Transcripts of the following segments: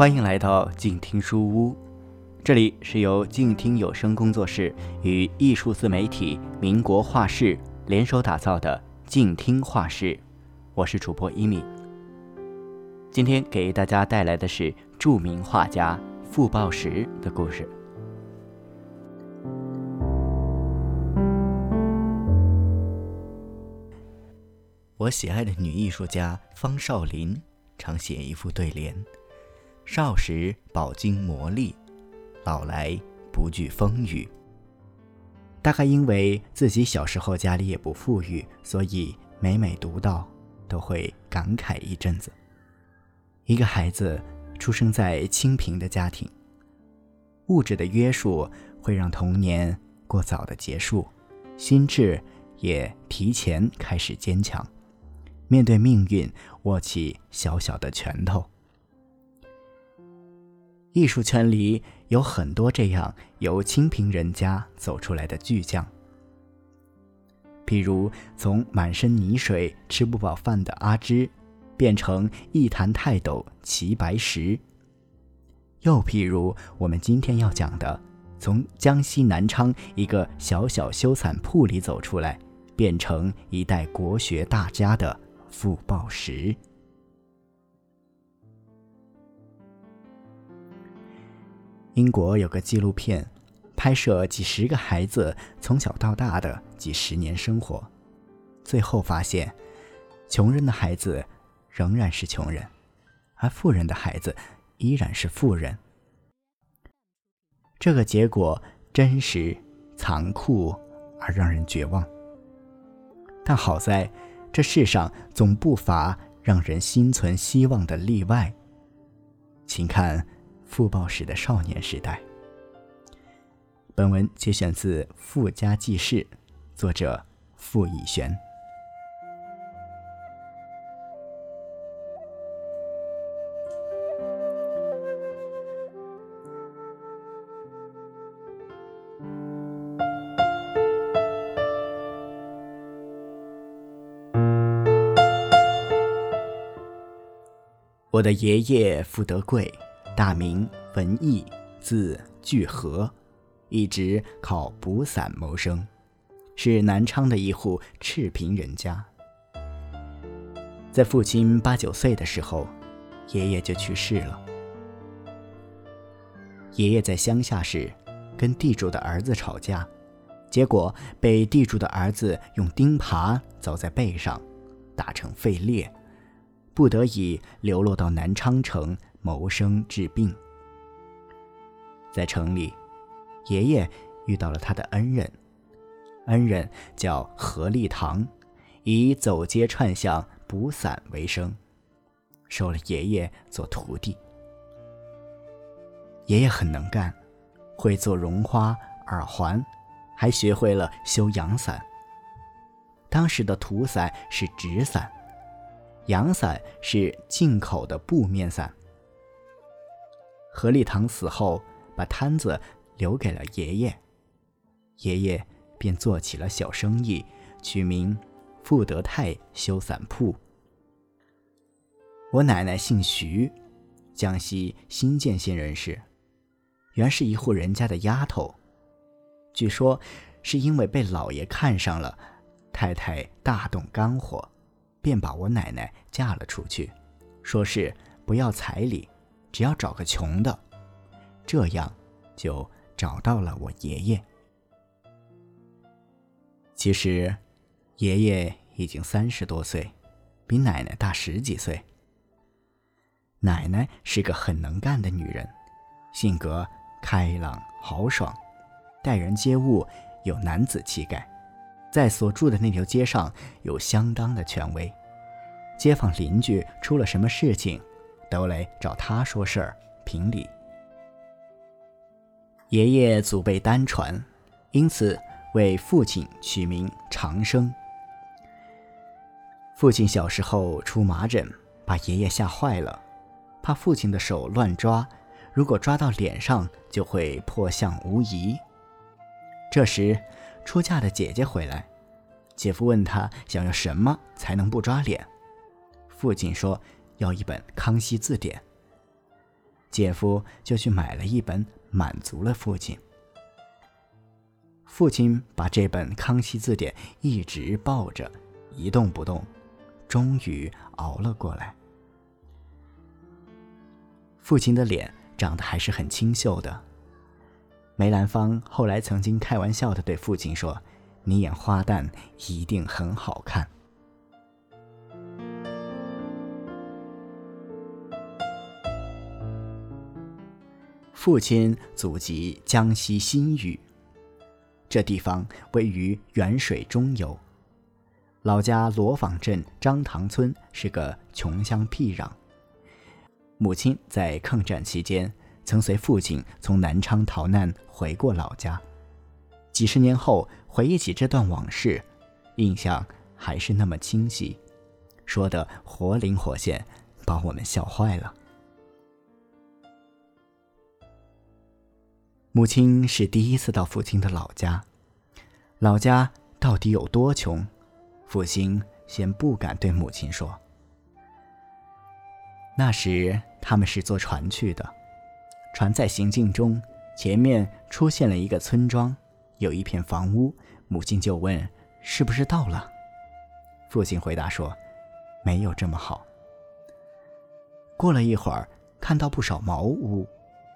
欢迎来到静听书屋，这里是由静听有声工作室与艺术自媒体民国画室联手打造的静听画室，我是主播一米。今天给大家带来的是著名画家傅抱石的故事。我喜爱的女艺术家方少林常写一副对联。少时饱经磨砺，老来不惧风雨。大概因为自己小时候家里也不富裕，所以每每读到，都会感慨一阵子。一个孩子出生在清贫的家庭，物质的约束会让童年过早的结束，心智也提前开始坚强，面对命运握起小小的拳头。艺术圈里有很多这样由清贫人家走出来的巨匠，譬如从满身泥水吃不饱饭的阿芝，变成一坛泰斗齐白石；又譬如我们今天要讲的，从江西南昌一个小小修伞铺里走出来，变成一代国学大家的傅抱石。英国有个纪录片，拍摄几十个孩子从小到大的几十年生活，最后发现，穷人的孩子仍然是穷人，而富人的孩子依然是富人。这个结果真实、残酷而让人绝望。但好在，这世上总不乏让人心存希望的例外。请看。傅抱石的少年时代。本文节选自《傅家记事》，作者傅以璇。我的爷爷傅德贵。大名文艺，字巨和，一直靠补伞谋生，是南昌的一户赤贫人家。在父亲八九岁的时候，爷爷就去世了。爷爷在乡下时，跟地主的儿子吵架，结果被地主的儿子用钉耙凿在背上，打成废裂，不得已流落到南昌城。谋生治病，在城里，爷爷遇到了他的恩人，恩人叫何立堂，以走街串巷补伞为生，收了爷爷做徒弟。爷爷很能干，会做绒花耳环，还学会了修阳伞。当时的土伞是纸伞，阳伞是进口的布面伞。何立堂死后，把摊子留给了爷爷，爷爷便做起了小生意，取名富德泰修伞铺。我奶奶姓徐，江西新建县人士，原是一户人家的丫头，据说是因为被老爷看上了，太太大动肝火，便把我奶奶嫁了出去，说是不要彩礼。只要找个穷的，这样就找到了我爷爷。其实，爷爷已经三十多岁，比奶奶大十几岁。奶奶是个很能干的女人，性格开朗豪爽，待人接物有男子气概，在所住的那条街上有相当的权威，街坊邻居出了什么事情。都来找他说事儿评理。爷爷祖辈单传，因此为父亲取名长生。父亲小时候出麻疹，把爷爷吓坏了，怕父亲的手乱抓，如果抓到脸上就会破相无疑。这时，出嫁的姐姐回来，姐夫问他想要什么才能不抓脸，父亲说。要一本《康熙字典》，姐夫就去买了一本，满足了父亲。父亲把这本《康熙字典》一直抱着，一动不动，终于熬了过来。父亲的脸长得还是很清秀的。梅兰芳后来曾经开玩笑的对父亲说：“你演花旦一定很好看。”父亲祖籍江西新余，这地方位于沅水中游。老家罗坊镇张塘村是个穷乡僻壤。母亲在抗战期间曾随父亲从南昌逃难回过老家，几十年后回忆起这段往事，印象还是那么清晰，说的活灵活现，把我们笑坏了。母亲是第一次到父亲的老家，老家到底有多穷？父亲先不敢对母亲说。那时他们是坐船去的，船在行进中，前面出现了一个村庄，有一片房屋。母亲就问：“是不是到了？”父亲回答说：“没有这么好。”过了一会儿，看到不少茅屋，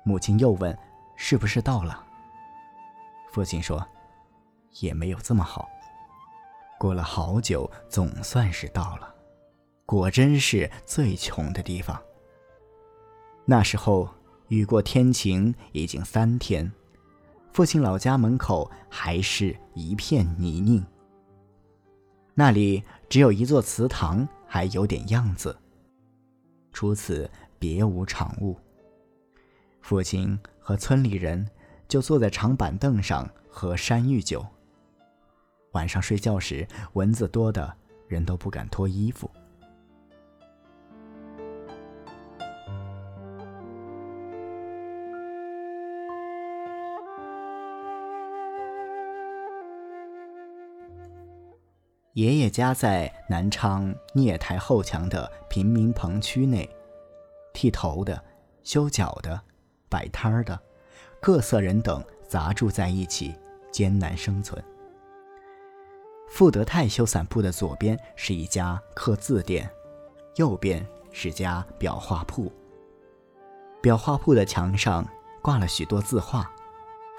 母亲又问。是不是到了？父亲说：“也没有这么好。”过了好久，总算是到了。果真是最穷的地方。那时候雨过天晴已经三天，父亲老家门口还是一片泥泞。那里只有一座祠堂还有点样子，除此别无长物。父亲。和村里人就坐在长板凳上喝山芋酒。晚上睡觉时，蚊子多的人都不敢脱衣服。爷爷家在南昌聂台后墙的贫民棚区内，剃头的，修脚的。摆摊儿的，各色人等杂住在一起，艰难生存。富德泰修伞铺的左边是一家刻字店，右边是家裱画铺。裱画铺的墙上挂了许多字画，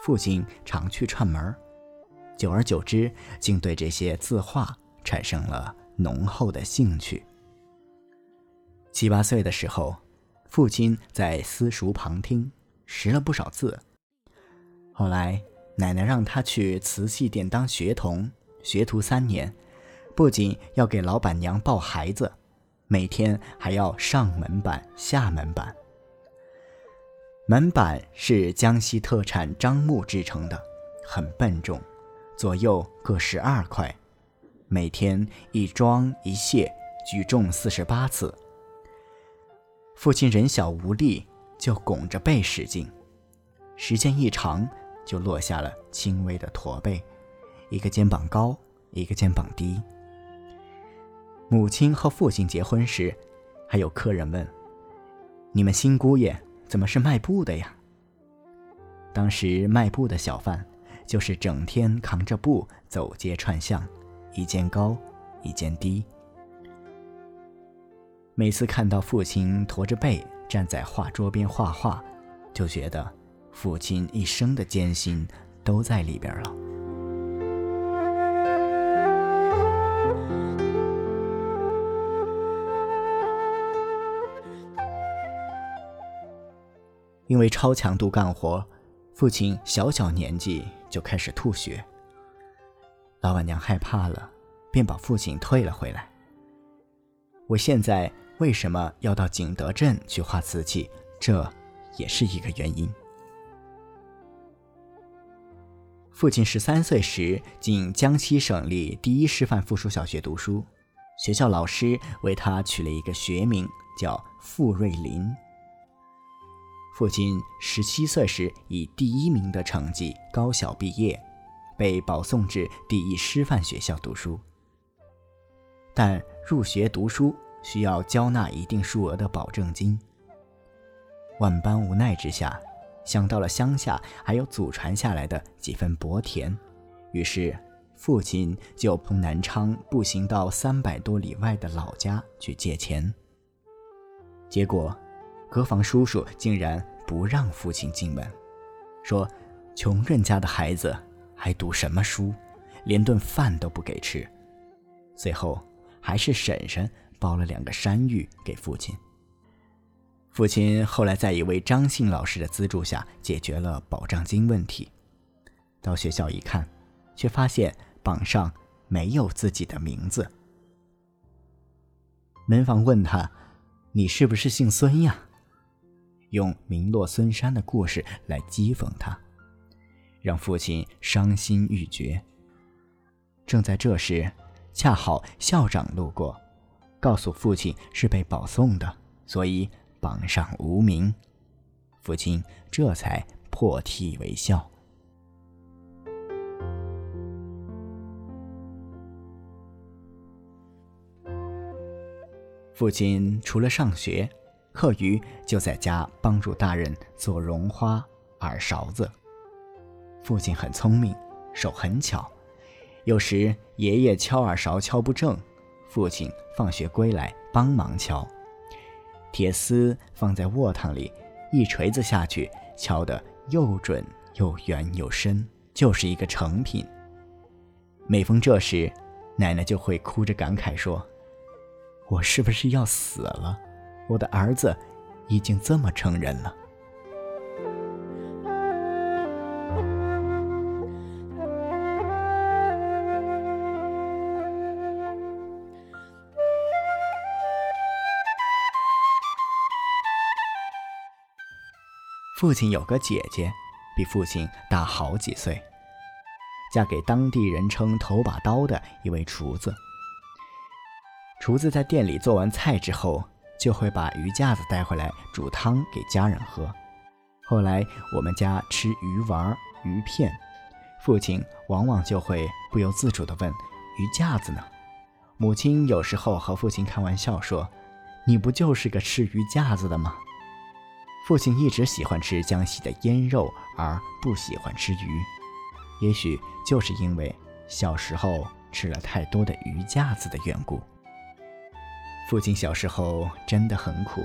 父亲常去串门儿，久而久之，竟对这些字画产生了浓厚的兴趣。七八岁的时候，父亲在私塾旁听。识了不少字。后来，奶奶让他去瓷器店当学童，学徒三年，不仅要给老板娘抱孩子，每天还要上门板、下门板。门板是江西特产樟木制成的，很笨重，左右各十二块，每天一装一卸，举重四十八次。父亲人小无力。就拱着背使劲，时间一长，就落下了轻微的驼背，一个肩膀高，一个肩膀低。母亲和父亲结婚时，还有客人问：“你们新姑爷怎么是卖布的呀？”当时卖布的小贩就是整天扛着布走街串巷，一肩高，一肩低。每次看到父亲驼着背。站在画桌边画画，就觉得父亲一生的艰辛都在里边了。因为超强度干活，父亲小小年纪就开始吐血。老板娘害怕了，便把父亲退了回来。我现在。为什么要到景德镇去画瓷器？这也是一个原因。父亲十三岁时进江西省立第一师范附属小学读书，学校老师为他取了一个学名叫傅瑞林。父亲十七岁时以第一名的成绩高小毕业，被保送至第一师范学校读书，但入学读书。需要交纳一定数额的保证金。万般无奈之下，想到了乡下还有祖传下来的几分薄田，于是父亲就从南昌步行到三百多里外的老家去借钱。结果，隔房叔叔竟然不让父亲进门，说：“穷人家的孩子还读什么书，连顿饭都不给吃。”最后，还是婶婶包了两个山芋给父亲。父亲后来在一位张姓老师的资助下解决了保障金问题。到学校一看，却发现榜上没有自己的名字。门房问他：“你是不是姓孙呀？”用名落孙山的故事来讥讽他，让父亲伤心欲绝。正在这时，恰好校长路过，告诉父亲是被保送的，所以。榜上无名，父亲这才破涕为笑。父亲除了上学，课余就在家帮助大人做绒花、耳勺子。父亲很聪明，手很巧，有时爷爷敲耳勺敲不正，父亲放学归来帮忙敲。铁丝放在卧堂里，一锤子下去，敲得又准又圆又深，就是一个成品。每逢这时，奶奶就会哭着感慨说：“我是不是要死了？我的儿子已经这么成人了。”父亲有个姐姐，比父亲大好几岁，嫁给当地人称“头把刀”的一位厨子。厨子在店里做完菜之后，就会把鱼架子带回来煮汤给家人喝。后来我们家吃鱼丸、鱼片，父亲往往就会不由自主地问：“鱼架子呢？”母亲有时候和父亲开玩笑说：“你不就是个吃鱼架子的吗？”父亲一直喜欢吃江西的腌肉，而不喜欢吃鱼，也许就是因为小时候吃了太多的鱼架子的缘故。父亲小时候真的很苦，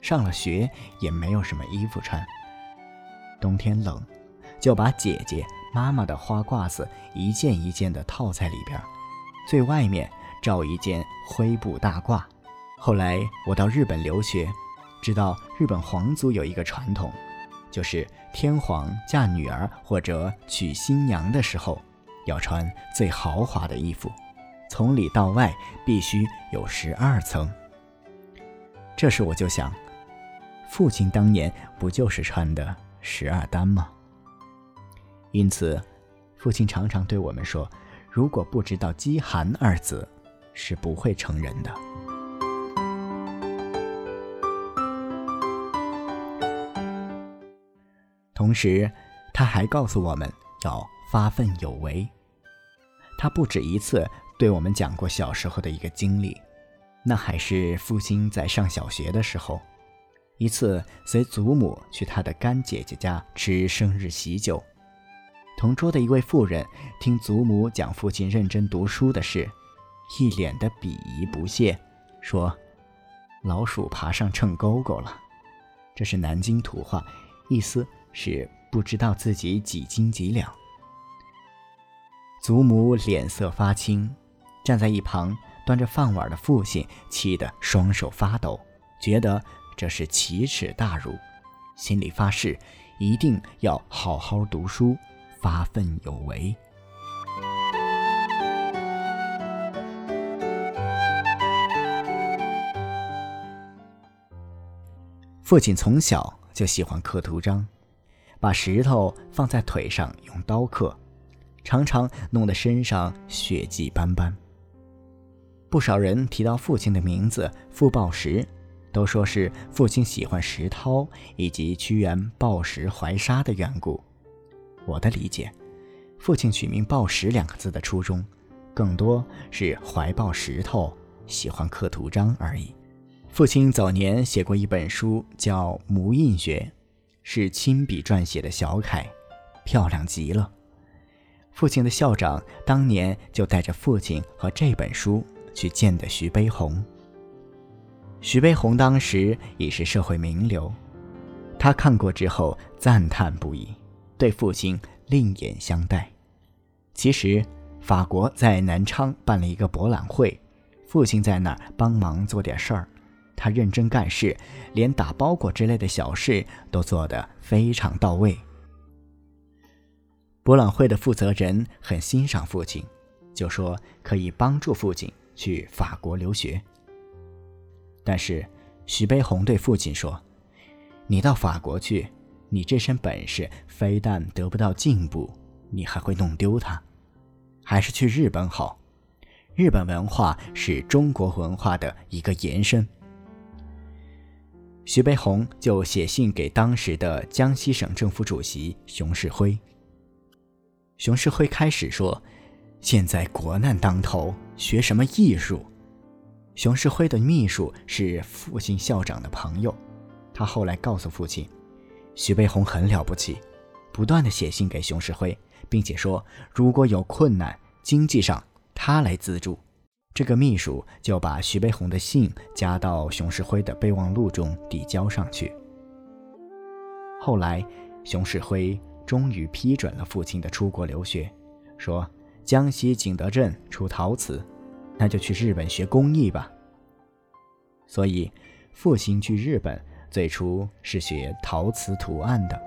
上了学也没有什么衣服穿。冬天冷，就把姐姐妈妈的花褂子一件一件的套在里边，最外面罩一件灰布大褂。后来我到日本留学。知道日本皇族有一个传统，就是天皇嫁女儿或者娶新娘的时候，要穿最豪华的衣服，从里到外必须有十二层。这时我就想，父亲当年不就是穿的十二单吗？因此，父亲常常对我们说：“如果不知道饥寒二字，是不会成人的。”同时，他还告诉我们要发奋有为。他不止一次对我们讲过小时候的一个经历，那还是父亲在上小学的时候，一次随祖母去他的干姐姐家吃生日喜酒，同桌的一位妇人听祖母讲父亲认真读书的事，一脸的鄙夷不屑，说：“老鼠爬上秤钩钩了。”这是南京土话，意思。是不知道自己几斤几两。祖母脸色发青，站在一旁端着饭碗的父亲气得双手发抖，觉得这是奇耻大辱，心里发誓一定要好好读书，发奋有为。父亲从小就喜欢刻图章。把石头放在腿上用刀刻，常常弄得身上血迹斑斑。不少人提到父亲的名字傅抱石，都说是父亲喜欢石涛以及屈原抱石怀沙的缘故。我的理解，父亲取名抱石两个字的初衷，更多是怀抱石头，喜欢刻图章而已。父亲早年写过一本书，叫《模印学》，是亲笔撰写的小楷，漂亮极了。父亲的校长当年就带着父亲和这本书去见的徐悲鸿。徐悲鸿当时已是社会名流，他看过之后赞叹不已，对父亲另眼相待。其实，法国在南昌办了一个博览会，父亲在那儿帮忙做点事儿，他认真干事，连打包裹之类的小事都做得非常到位。博览会的负责人很欣赏父亲，就说可以帮助父亲去法国留学。但是徐悲鸿对父亲说：“你到法国去，你这身本事非但得不到进步，你还会弄丢它。还是去日本好，日本文化是中国文化的一个延伸。”徐悲鸿就写信给当时的江西省政府主席熊式辉。熊式辉开始说：“现在国难当头，学什么艺术？”熊式辉的秘书是父亲校长的朋友，他后来告诉父亲，徐悲鸿很了不起，不断的写信给熊式辉，并且说如果有困难，经济上他来资助。这个秘书就把徐悲鸿的信加到熊式辉的备忘录中递交上去。后来，熊式辉。终于批准了父亲的出国留学，说江西景德镇出陶瓷，那就去日本学工艺吧。所以，父亲去日本最初是学陶瓷图案的。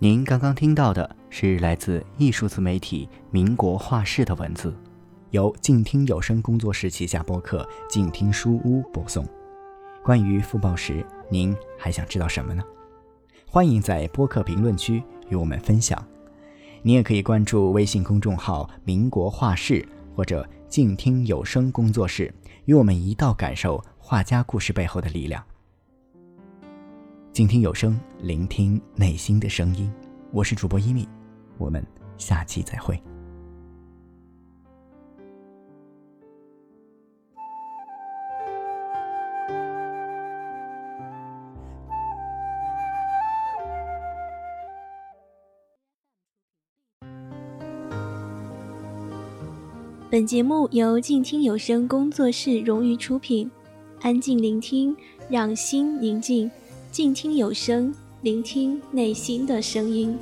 您刚刚听到的是来自艺术自媒体“民国画室”的文字，由静听有声工作室旗下播客“静听书屋”播送。关于傅抱石，您还想知道什么呢？欢迎在播客评论区与我们分享。您也可以关注微信公众号“民国画室”或者“静听有声工作室”，与我们一道感受画家故事背后的力量。静听有声，聆听内心的声音。我是主播一米，我们下期再会。本节目由静听有声工作室荣誉出品，安静聆听，让心宁静。静听有声，聆听内心的声音。